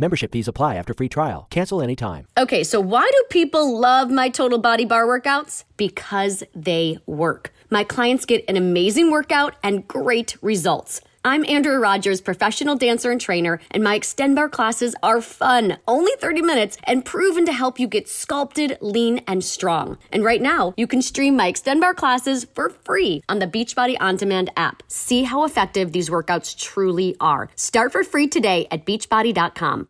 Membership fees apply after free trial. Cancel anytime. Okay, so why do people love my total body bar workouts? Because they work. My clients get an amazing workout and great results. I'm Andrea Rogers, professional dancer and trainer, and my Xtend Barre classes are fun, only 30 minutes, and proven to help you get sculpted, lean, and strong. And right now, you can stream my Xtend Barre classes for free on the Beachbody On Demand app. See how effective these workouts truly are. Start for free today at beachbody.com.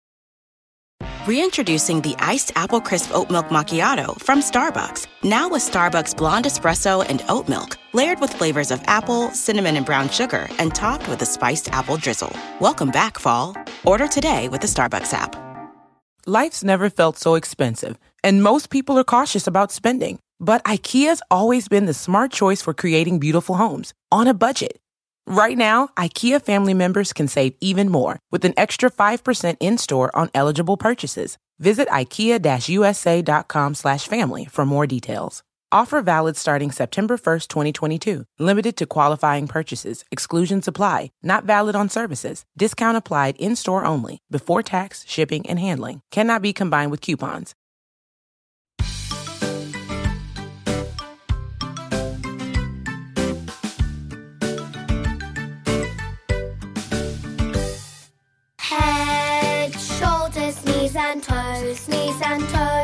Reintroducing the iced apple crisp oat milk macchiato from Starbucks. Now with Starbucks blonde espresso and oat milk, layered with flavors of apple, cinnamon, and brown sugar, and topped with a spiced apple drizzle. Welcome back, fall. Order today with the Starbucks app. Life's never felt so expensive, and most people are cautious about spending. But IKEA's always been the smart choice for creating beautiful homes on a budget. Right now, IKEA family members can save even more with an extra 5% in-store on eligible purchases. Visit ikea-usa.com slash family for more details. Offer valid starting September 1st, 2022. Limited to qualifying purchases. Exclusions apply. Not valid on services. Discount applied in-store only. Before tax, shipping, and handling. Cannot be combined with coupons. Knees and toes.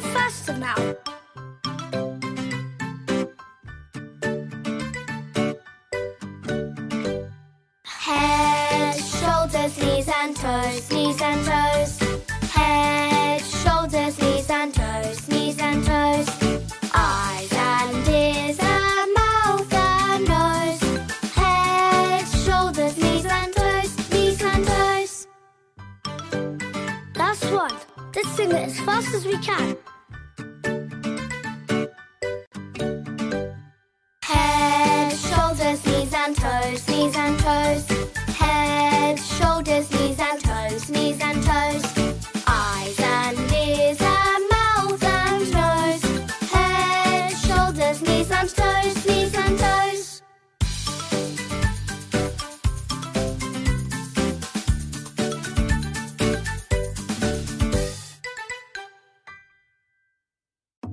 Faster now. Let's sing it as fast as we can. Head, shoulders, knees and toes, knees and toes. Head, shoulders, knees and toes, knees and toes. Eyes and ears and mouth and nose. Head, shoulders, knees and toes,